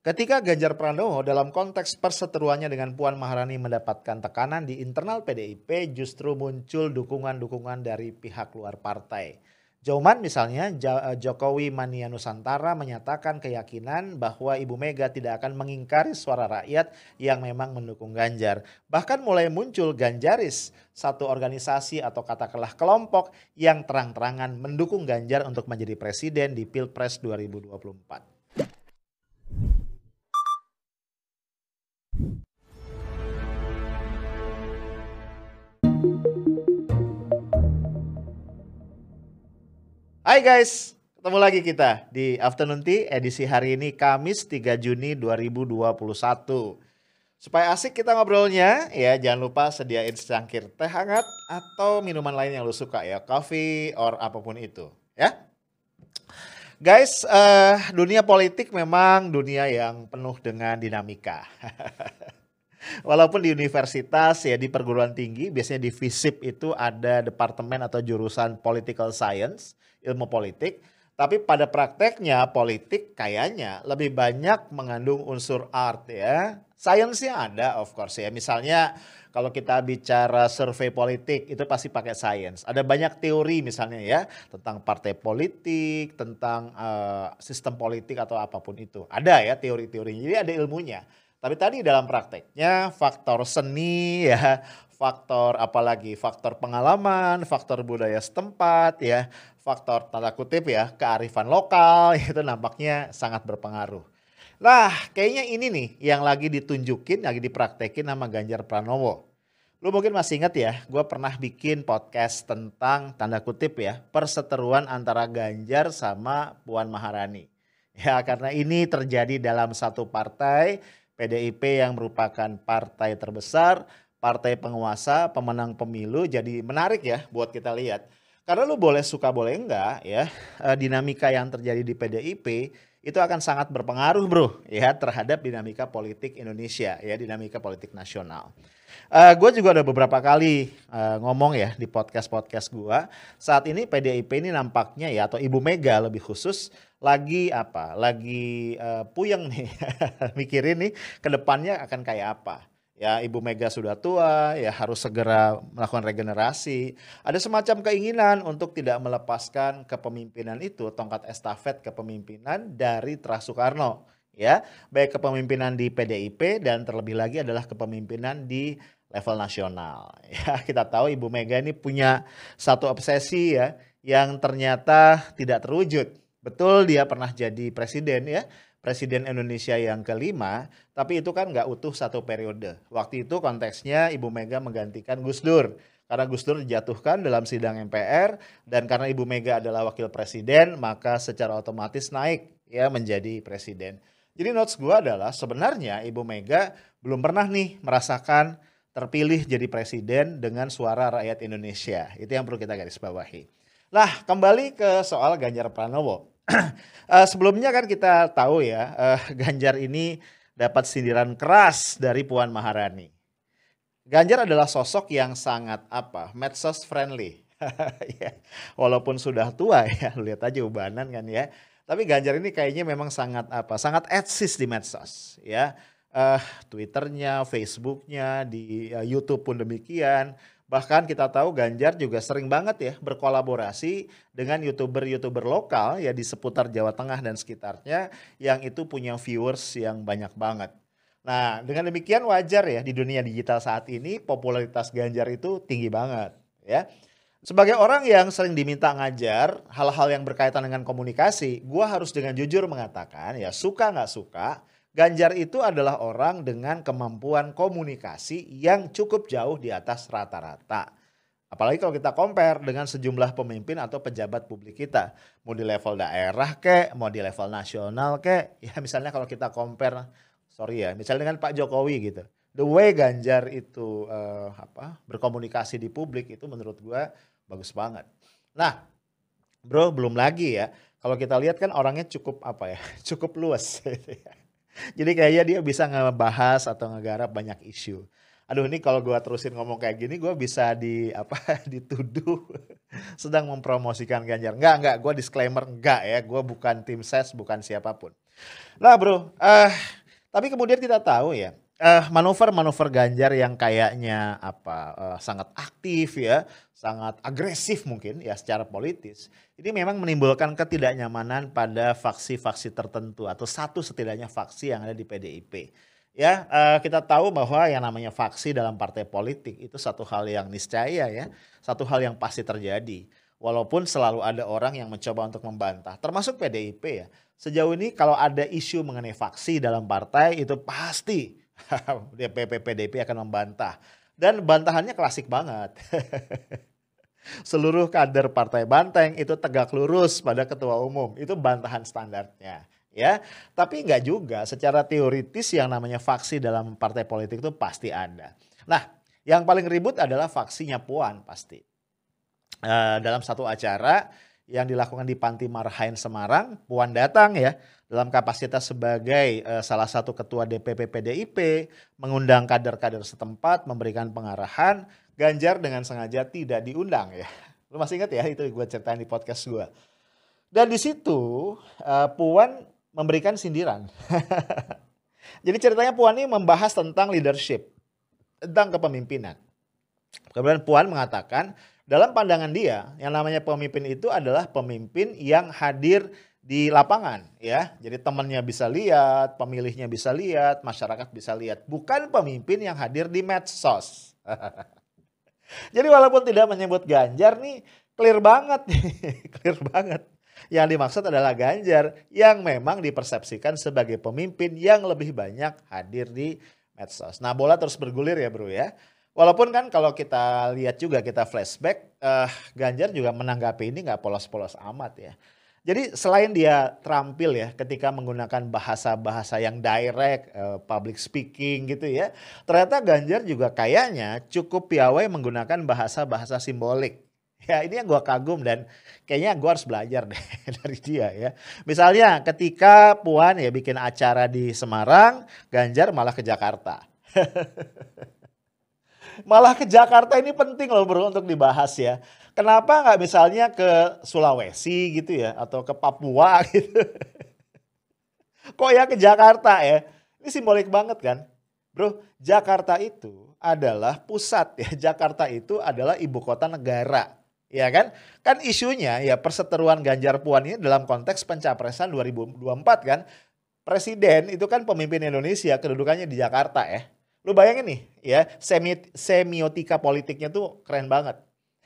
Ketika Ganjar Pranowo dalam konteks perseteruannya dengan Puan Maharani mendapatkan tekanan di internal PDIP justru muncul dukungan-dukungan dari pihak luar partai. Jauman misalnya eh, Jokowi Mania Nusantara menyatakan keyakinan bahwa Ibu Mega tidak akan mengingkari suara rakyat yang memang mendukung Ganjar. Bahkan mulai muncul Ganjaris, satu organisasi atau katakanlah kelompok yang terang-terangan mendukung Ganjar untuk menjadi presiden di Pilpres 2024. Hai guys, ketemu lagi kita di Afternoon Tea edisi hari ini Kamis 3 Juni 2021. Supaya asik kita ngobrolnya, ya jangan lupa sediain secangkir teh hangat atau minuman lain yang lu suka ya, coffee or apa pun itu, ya. Guys, uh, dunia politik memang dunia yang penuh dengan dinamika. Walaupun di universitas ya di perguruan tinggi biasanya di FISIP itu ada departemen atau jurusan political science, ilmu politik, tapi pada prakteknya politik kayaknya lebih banyak mengandung unsur art ya. Sainsnya ada of course ya. Misalnya kalau kita bicara survei politik itu pasti pakai sains. Ada banyak teori misalnya ya tentang partai politik, tentang uh, sistem politik atau apa pun itu. Ada ya teori-teorinya. Jadi ada ilmunya. Tapi tadi dalam prakteknya faktor seni ya, faktor apalagi faktor pengalaman, faktor budaya setempat ya, faktor tanda kutip ya kearifan lokal itu nampaknya sangat berpengaruh. Nah, kayaknya ini nih yang lagi ditunjukin, lagi dipraktekin nama Ganjar Pranowo. Lu mungkin masih ingat ya, gue pernah bikin podcast tentang tanda kutip ya, perseteruan antara Ganjar sama Puan Maharani. Ya karena ini terjadi dalam satu partai PDIP yang merupakan partai terbesar, partai penguasa, pemenang pemilu jadi menarik ya buat kita lihat. Karena lu boleh suka boleh enggak ya, eh, dinamika yang terjadi di PDIP itu akan sangat berpengaruh bro ya terhadap dinamika politik Indonesia ya dinamika politik nasional. Uh, eh, gue juga ada beberapa kali uh, ngomong ya di podcast-podcast gue. Saat ini PDIP ini nampaknya ya atau Ibu Mega lebih khusus lagi apa? Lagi uh, puyeng nih mikirin nih ke depannya akan kayak apa. Ya Ibu Mega sudah tua, ya harus segera melakukan regenerasi. Ada semacam keinginan untuk tidak melepaskan kepemimpinan itu, tongkat estafet kepemimpinan dari Terah Soekarno. Ya, baik kepemimpinan di PDIP dan terlebih lagi adalah kepemimpinan di level nasional. Ya, kita tahu Ibu Mega ini punya satu obsesi ya yang ternyata tidak terwujud. Betul dia pernah jadi presiden ya, presiden Indonesia yang kelima, tapi itu kan nggak utuh satu periode. Waktu itu konteksnya Ibu Mega menggantikan Gus Dur. Karena Gus Dur dijatuhkan dalam sidang MPR dan karena Ibu Mega adalah wakil presiden, maka secara otomatis naik ya menjadi presiden. Jadi notes gue adalah sebenarnya Ibu Mega belum pernah nih merasakan terpilih jadi presiden dengan suara rakyat Indonesia. Itu yang perlu kita garis bawahi. Lah kembali ke soal Ganjar Pranowo uh, sebelumnya kan kita tahu ya uh, Ganjar ini dapat sindiran keras dari Puan Maharani. Ganjar adalah sosok yang sangat apa medsos friendly. ya, walaupun sudah tua ya, lihat aja ubanan kan ya. Tapi Ganjar ini kayaknya memang sangat apa, sangat eksis di medsos ya. Uh, Twitternya, Facebooknya, di uh, YouTube pun demikian. Bahkan kita tahu Ganjar juga sering banget ya berkolaborasi dengan youtuber-youtuber lokal ya di seputar Jawa Tengah dan sekitarnya yang itu punya viewers yang banyak banget. Nah dengan demikian wajar ya di dunia digital saat ini popularitas Ganjar itu tinggi banget ya. Sebagai orang yang sering diminta ngajar hal-hal yang berkaitan dengan komunikasi, gue harus dengan jujur mengatakan ya suka nggak suka, Ganjar itu adalah orang dengan kemampuan komunikasi yang cukup jauh di atas rata-rata. Apalagi kalau kita compare dengan sejumlah pemimpin atau pejabat publik kita. Mau di level daerah kek, mau di level nasional kek. Ya misalnya kalau kita compare, sorry ya, misalnya dengan Pak Jokowi gitu. The way Ganjar itu uh, apa berkomunikasi di publik itu menurut gua bagus banget. Nah, bro belum lagi ya. Kalau kita lihat kan orangnya cukup apa ya, cukup luas. Gitu ya. Jadi kayaknya dia bisa ngebahas atau ngegarap banyak isu. Aduh ini kalau gue terusin ngomong kayak gini gue bisa di apa dituduh sedang mempromosikan Ganjar. Enggak, enggak, gue disclaimer enggak ya. Gue bukan tim ses, bukan siapa pun. Nah bro, uh, tapi kemudian kita tahu ya, uh, manuver-manuver Ganjar yang kayaknya apa uh, sangat aktif ya, sangat agresif mungkin ya secara politis. Ini memang menimbulkan ketidaknyamanan pada faksi-faksi tertentu atau satu setidaknya faksi yang ada di PDIP. Ya, uh, kita tahu bahwa yang namanya faksi dalam partai politik itu satu hal yang niscaya ya, satu hal yang pasti terjadi. Walaupun selalu ada orang yang mencoba untuk membantah, termasuk PDIP ya. Sejauh ini kalau ada isu mengenai faksi dalam partai itu pasti DPP PDIP akan membantah. Dan bantahannya klasik banget. Seluruh kader Partai Banteng itu tegak lurus pada ketua umum. Itu bantahan standarnya ya. Tapi enggak juga secara teoritis yang namanya faksi dalam partai politik itu pasti ada. Nah, yang paling ribut adalah faksinya Puan pasti. Uh, dalam satu acara yang dilakukan di Panti Marhain Semarang, Puan datang ya dalam kapasitas sebagai uh, salah satu ketua DPP PDIP, mengundang kader-kader setempat, memberikan pengarahan, Ganjar dengan sengaja tidak diundang ya. Lu masih ingat ya itu gue ceritain di podcast gue. Dan di situ uh, Puan memberikan sindiran. Jadi ceritanya Puan ini membahas tentang leadership, tentang kepemimpinan. Kemudian Puan mengatakan dalam pandangan dia, yang namanya pemimpin itu adalah pemimpin yang hadir di lapangan ya. Jadi temannya bisa lihat, pemilihnya bisa lihat, masyarakat bisa lihat. Bukan pemimpin yang hadir di medsos. Jadi walaupun tidak menyebut Ganjar nih clear banget clear banget. Yang dimaksud adalah Ganjar yang memang dipersepsikan sebagai pemimpin yang lebih banyak hadir di medsos. Nah bola terus bergulir ya bro ya. Walaupun kan kalau kita lihat juga kita flashback, uh, Ganjar juga menanggapi ini nggak polos-polos amat ya. Jadi selain dia terampil ya ketika menggunakan bahasa-bahasa yang direct, uh, public speaking gitu ya, ternyata Ganjar juga kayaknya cukup piawai menggunakan bahasa-bahasa simbolik. Ya ini yang gue kagum dan kayaknya gue harus belajar deh dari dia ya. Misalnya ketika Puan ya bikin acara di Semarang, Ganjar malah ke Jakarta. malah ke Jakarta ini penting loh bro untuk dibahas ya. Kenapa nggak misalnya ke Sulawesi gitu ya atau ke Papua gitu? Kok ya ke Jakarta ya? Ini simbolik banget kan? Bro, Jakarta itu adalah pusat ya. Jakarta itu adalah ibu kota negara. Ya kan? Kan isunya ya perseteruan Ganjar Puan ini dalam konteks pencapresan 2024 kan. Presiden itu kan pemimpin Indonesia kedudukannya di Jakarta ya. Lu bayangin nih ya, semi semiotika politiknya tuh keren banget.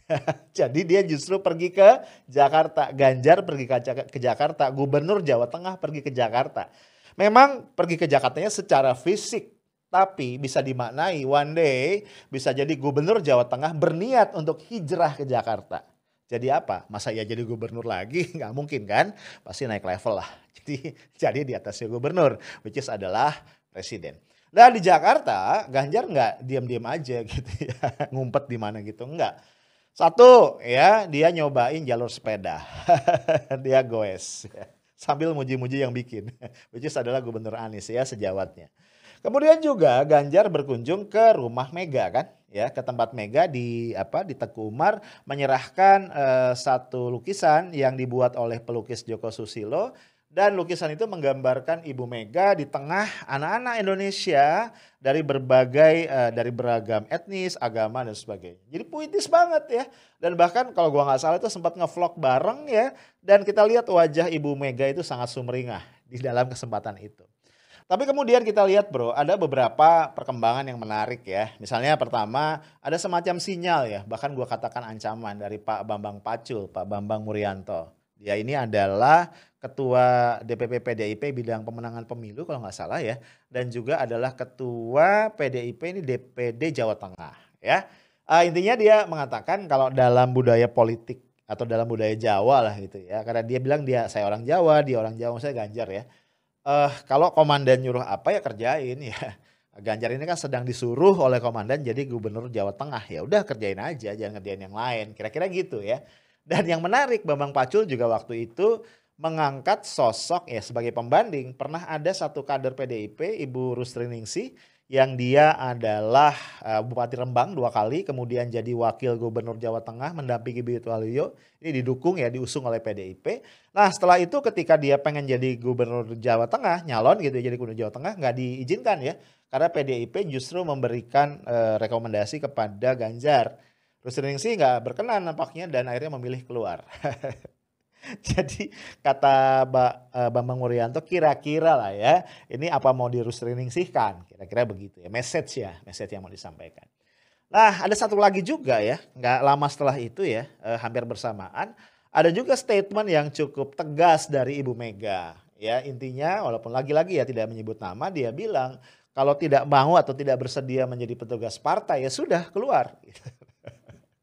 Jadi dia justru pergi ke Jakarta, Ganjar pergi ke, Jakarta, Gubernur Jawa Tengah pergi ke Jakarta. Memang pergi ke Jakartanya secara fisik, tapi bisa dimaknai one day bisa jadi Gubernur Jawa Tengah berniat untuk hijrah ke Jakarta. Jadi apa? Masa ya jadi gubernur lagi? Nggak mungkin kan? Pasti naik level lah. Jadi jadi di atasnya gubernur, which is adalah presiden. Nah di Jakarta Ganjar nggak diam-diam aja gitu ya ngumpet di mana gitu nggak. Satu ya dia nyobain jalur sepeda, dia goes ya. sambil muji-muji yang bikin, which is adalah Gubernur Anies ya sejawatnya. Kemudian juga Ganjar berkunjung ke rumah Mega kan, ya ke tempat Mega di apa di Teguh Umar menyerahkan uh, satu lukisan yang dibuat oleh pelukis Joko Susilo dan lukisan itu menggambarkan Ibu Mega di tengah anak-anak Indonesia dari berbagai uh, dari beragam etnis, agama dan sebagainya. Jadi puitis banget ya. Dan bahkan kalau gua nggak salah itu sempat ngevlog bareng ya dan kita lihat wajah Ibu Mega itu sangat sumringah di dalam kesempatan itu. Tapi kemudian kita lihat bro, ada beberapa perkembangan yang menarik ya. Misalnya pertama, ada semacam sinyal ya, bahkan gua katakan ancaman dari Pak Bambang Pacul, Pak Bambang Murianto. Dia ini adalah ketua DPP PDIP bidang pemenangan pemilu kalau nggak salah ya. Dan juga adalah ketua PDIP ini DPD Jawa Tengah ya. Uh, intinya dia mengatakan kalau dalam budaya politik atau dalam budaya Jawa lah gitu ya. Karena dia bilang dia saya orang Jawa dia orang Jawa saya Ganjar ya. Uh, kalau komandan nyuruh apa ya kerjain ya. Ganjar ini kan sedang disuruh oleh komandan jadi gubernur Jawa Tengah. Ya udah kerjain aja jangan ngerjain yang lain. Kira-kira gitu ya dan yang menarik Bambang Pacul juga waktu itu mengangkat sosok ya sebagai pembanding pernah ada satu kader PDIP Ibu Rustri Ningsih yang dia adalah uh, Bupati Rembang dua kali, kemudian jadi Wakil Gubernur Jawa Tengah mendampingi Bibit Waluyo. Ini didukung ya, diusung oleh PDIP. Nah setelah itu ketika dia pengen jadi Gubernur Jawa Tengah, nyalon gitu jadi Gubernur Jawa Tengah, nggak diizinkan ya. Karena PDIP justru memberikan uh, rekomendasi kepada Ganjar. Rusdi sih nggak berkenan nampaknya dan akhirnya memilih keluar. Jadi kata eh, Bambang Wuryanto kira-kira lah ya, ini apa mau sihkan? Kira-kira begitu ya, message ya, message yang mau disampaikan. Nah ada satu lagi juga ya, nggak lama setelah itu ya, eh, hampir bersamaan, ada juga statement yang cukup tegas dari Ibu Mega. Ya intinya walaupun lagi-lagi ya tidak menyebut nama, dia bilang kalau tidak mau atau tidak bersedia menjadi petugas partai ya sudah keluar.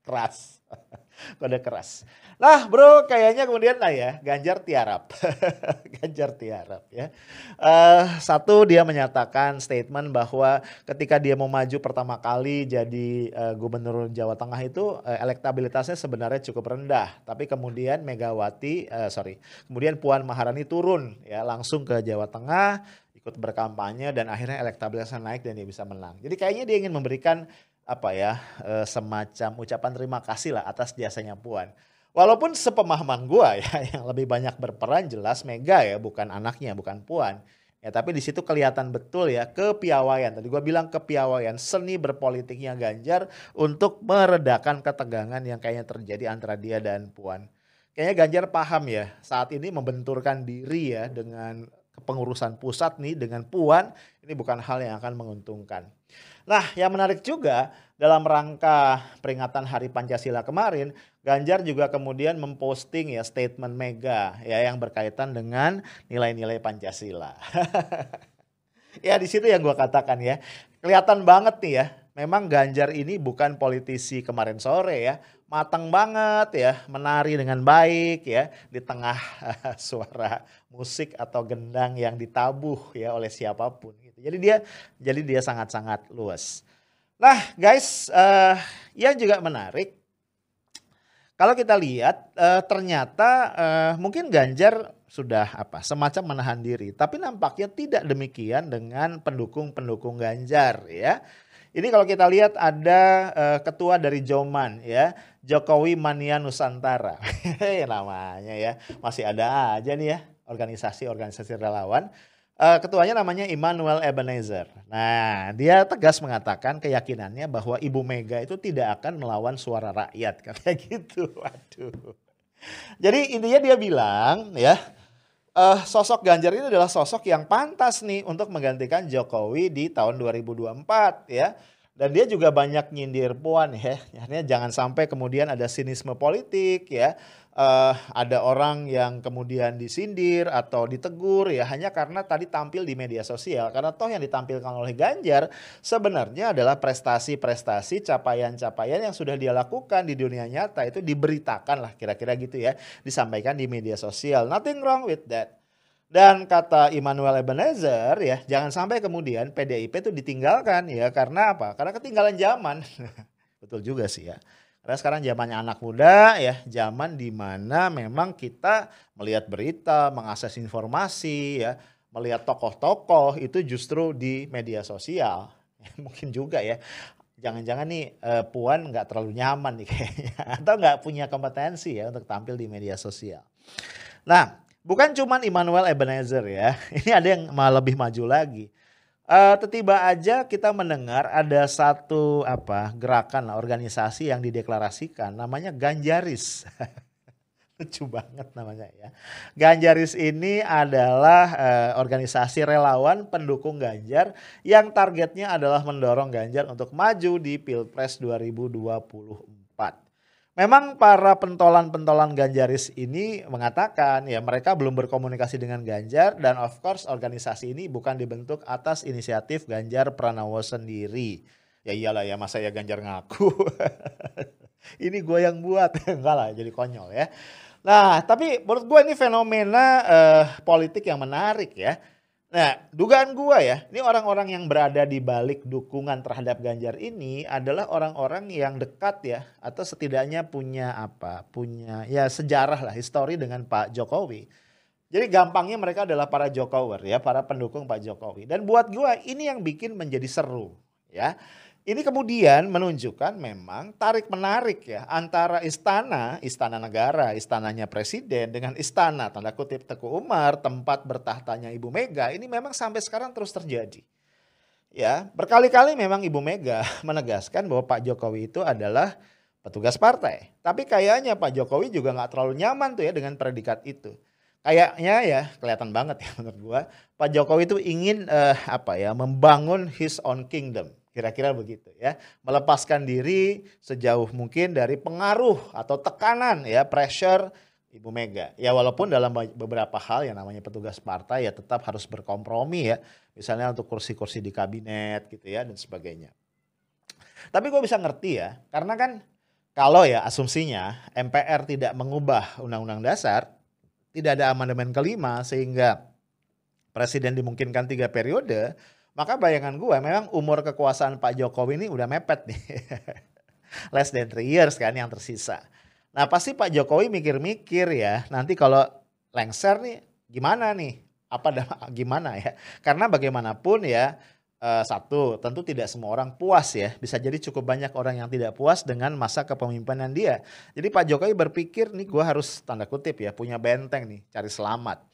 Keras kode keras. Nah bro kayaknya kemudian lah ya Ganjar tiarap. Ganjar tiarap ya. Uh, satu dia menyatakan statement bahwa ketika dia mau maju pertama kali jadi uh, gubernur Jawa Tengah itu uh, elektabilitasnya sebenarnya cukup rendah. Tapi kemudian Megawati, uh, sorry, kemudian Puan Maharani turun ya langsung ke Jawa Tengah ikut berkampanye dan akhirnya elektabilitasnya naik dan dia bisa menang. Jadi kayaknya dia ingin memberikan apa ya e, semacam ucapan terima kasih lah atas jasanya Puan. Walaupun sepemahaman gua ya yang lebih banyak berperan jelas Mega ya bukan anaknya bukan Puan. Ya tapi di situ kelihatan betul ya kepiawaian. Tadi gua bilang kepiawaian seni berpolitiknya Ganjar untuk meredakan ketegangan yang kayaknya terjadi antara dia dan Puan. Kayaknya Ganjar paham ya saat ini membenturkan diri ya dengan kepengurusan pusat nih dengan Puan ini bukan hal yang akan menguntungkan. Nah, yang menarik juga dalam rangka peringatan Hari Pancasila kemarin, Ganjar juga kemudian memposting ya statement Mega ya yang berkaitan dengan nilai-nilai Pancasila. ya di situ yang gue katakan ya, kelihatan banget nih ya. Memang Ganjar ini bukan politisi kemarin sore ya, matang banget ya, menari dengan baik ya di tengah suara musik atau gendang yang ditabuh ya oleh siapa pun jadi dia jadi dia sangat-sangat luas. Nah, guys, uh, yang juga menarik kalau kita lihat uh, ternyata uh, mungkin Ganjar sudah apa semacam menahan diri, tapi nampaknya tidak demikian dengan pendukung-pendukung Ganjar ya. Ini kalau kita lihat ada uh, ketua dari Joman ya, Jokowi Mania Nusantara. namanya ya, masih ada aja nih ya organisasi-organisasi relawan Uh, ketuanya namanya Immanuel Ebenezer. Nah, dia tegas mengatakan keyakinannya bahwa Ibu Mega itu tidak akan melawan suara rakyat kayak gitu. Waduh. Jadi intinya dia bilang ya, uh, sosok Ganjar ini adalah sosok yang pantas nih untuk menggantikan Jokowi di tahun 2024 ya. Dan dia juga banyak nyindir Puan ya. Artinya jangan sampai kemudian ada sinisme politik ya. Uh, ada orang yang kemudian disindir atau ditegur ya hanya karena tadi tampil di media sosial. Karena toh yang ditampilkan oleh Ganjar sebenarnya adalah prestasi-prestasi capaian-capaian yang sudah dia lakukan di dunia nyata. Itu diberitakan lah kira-kira gitu ya. Disampaikan di media sosial. Nothing wrong with that dan kata Immanuel Ebenezer ya jangan sampai kemudian PDIP itu ditinggalkan ya karena apa karena ketinggalan zaman betul juga sih ya karena sekarang zamannya anak muda ya, zaman di mana memang kita melihat berita, mengakses informasi ya, melihat tokoh-tokoh itu justru di media sosial. Mungkin juga ya. Jangan-jangan nih uh, Puan nggak terlalu nyaman nih kayaknya atau nggak punya kompetensi ya untuk tampil di media sosial. Nah, bukan cuman Immanuel Ebenezer ya. Ini ada yang malah lebih maju lagi Uh, tiba aja kita mendengar ada satu apa gerakan organisasi yang dideklarasikan namanya Ganjaris. Lucu banget namanya ya. Ganjaris ini adalah uh, organisasi relawan pendukung Ganjar yang targetnya adalah mendorong Ganjar untuk maju di Pilpres 2024. Memang para pentolan-pentolan Ganjaris ini mengatakan ya mereka belum berkomunikasi dengan Ganjar dan of course organisasi ini bukan dibentuk atas inisiatif Ganjar Pranowo sendiri. Ya iyalah ya masa ya Ganjar ngaku. ini gue yang buat. Enggak lah jadi konyol ya. Nah tapi menurut gue ini fenomena uh, politik yang menarik ya. Nah, dugaan gua ya, ini orang-orang yang berada di balik dukungan terhadap Ganjar ini adalah orang-orang yang dekat ya atau setidaknya punya apa? Punya ya sejarah lah, histori dengan Pak Jokowi. Jadi gampangnya mereka adalah para Jokowi ya, para pendukung Pak Jokowi. Dan buat gua ini yang bikin menjadi seru ya. Ini kemudian menunjukkan memang tarik menarik ya antara istana, istana negara, istananya presiden dengan istana tanda kutip Teguh Umar, tempat bertahtanya Ibu Mega ini memang sampai sekarang terus terjadi. Ya, berkali-kali memang Ibu Mega menegaskan bahwa Pak Jokowi itu adalah petugas partai. Tapi kayaknya Pak Jokowi juga nggak terlalu nyaman tuh ya dengan predikat itu. Kayaknya ya kelihatan banget ya menurut gua Pak Jokowi itu ingin uh, apa ya membangun his own kingdom Kira-kira begitu ya. Melepaskan diri sejauh mungkin dari pengaruh atau tekanan ya, pressure Ibu Mega. Ya walaupun dalam beberapa hal yang namanya petugas partai ya tetap harus berkompromi ya. Misalnya untuk kursi-kursi di kabinet gitu ya dan sebagainya. Tapi gue bisa ngerti ya, karena kan kalau ya asumsinya MPR tidak mengubah undang-undang dasar, tidak ada amandemen kelima sehingga presiden dimungkinkan tiga periode, maka bayangan gue memang umur kekuasaan Pak Jokowi ini udah mepet nih. Less than three years kan yang tersisa. Nah pasti Pak Jokowi mikir-mikir ya nanti kalau lengser nih gimana nih? Apa gimana ya? Karena bagaimanapun ya Uh, satu, tentu tidak semua orang puas ya. Bisa jadi cukup banyak orang yang tidak puas dengan masa kepemimpinan dia. Jadi Pak Jokowi berpikir nih gue harus tanda kutip ya punya benteng nih, cari selamat.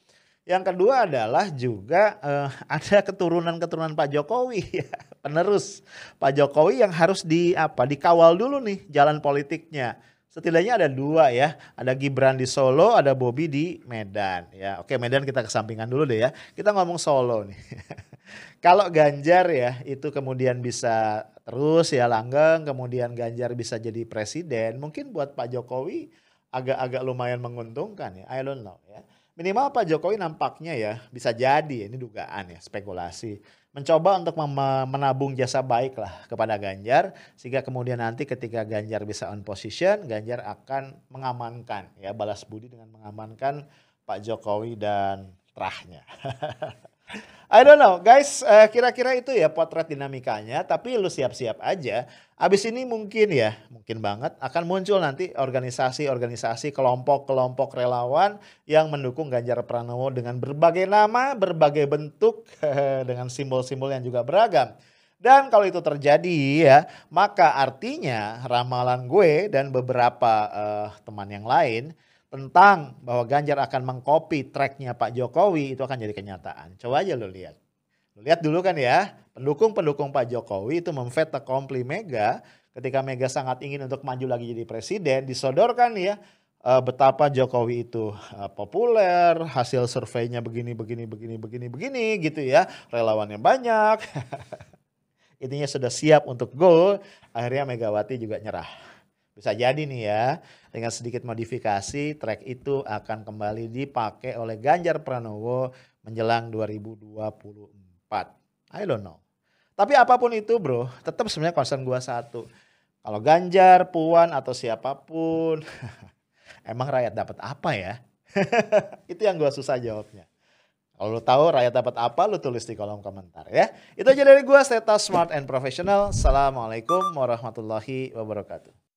Yang kedua adalah juga uh, ada keturunan-keturunan Pak Jokowi ya, penerus Pak Jokowi yang harus di apa dikawal dulu nih jalan politiknya. Setidaknya ada dua ya, ada Gibran di Solo, ada Bobi di Medan ya. Oke Medan kita kesampingkan dulu deh ya. Kita ngomong Solo nih. Kalau Ganjar ya itu kemudian bisa terus ya langgeng, kemudian Ganjar bisa jadi presiden, mungkin buat Pak Jokowi agak-agak lumayan menguntungkan ya. I don't know ya minimal Pak Jokowi nampaknya ya bisa jadi ini dugaan ya spekulasi mencoba untuk menabung jasa baik lah kepada Ganjar sehingga kemudian nanti ketika Ganjar bisa on position Ganjar akan mengamankan ya balas budi dengan mengamankan Pak Jokowi dan terahnya. I don't know guys, uh, kira-kira itu ya potret dinamikanya. Tapi lu siap-siap aja. Abis ini mungkin ya, mungkin banget akan muncul nanti organisasi-organisasi, kelompok-kelompok relawan yang mendukung Ganjar Pranowo dengan berbagai nama, berbagai bentuk, dengan simbol-simbol yang juga beragam. Dan kalau itu terjadi ya, maka artinya ramalan gue dan beberapa uh, teman yang lain tentang bahwa Ganjar akan mengcopy tracknya Pak Jokowi itu akan jadi kenyataan. Coba aja lo lihat. Lo lihat dulu kan ya, pendukung-pendukung Pak Jokowi itu memfeta kompli Mega ketika Mega sangat ingin untuk maju lagi jadi presiden, disodorkan ya uh, betapa Jokowi itu uh, populer, hasil surveinya begini begini begini begini begini gitu ya, relawannya banyak. Intinya sudah siap untuk go, akhirnya Megawati juga nyerah. Bisa jadi nih ya, dengan sedikit modifikasi track itu akan kembali dipakai oleh Ganjar Pranowo menjelang 2024. I don't know. Tapi apa pun itu bro, tetap sebenarnya concern gua satu. Kalau Ganjar, Puan atau siapa pun, emang rakyat dapat apa ya? itu yang gua susah jawabnya. Kalau lo tahu rakyat dapat apa, lo tulis di kolom komentar ya. Itu aja dari gua, Seta Smart and Professional. Assalamualaikum warahmatullahi wabarakatuh.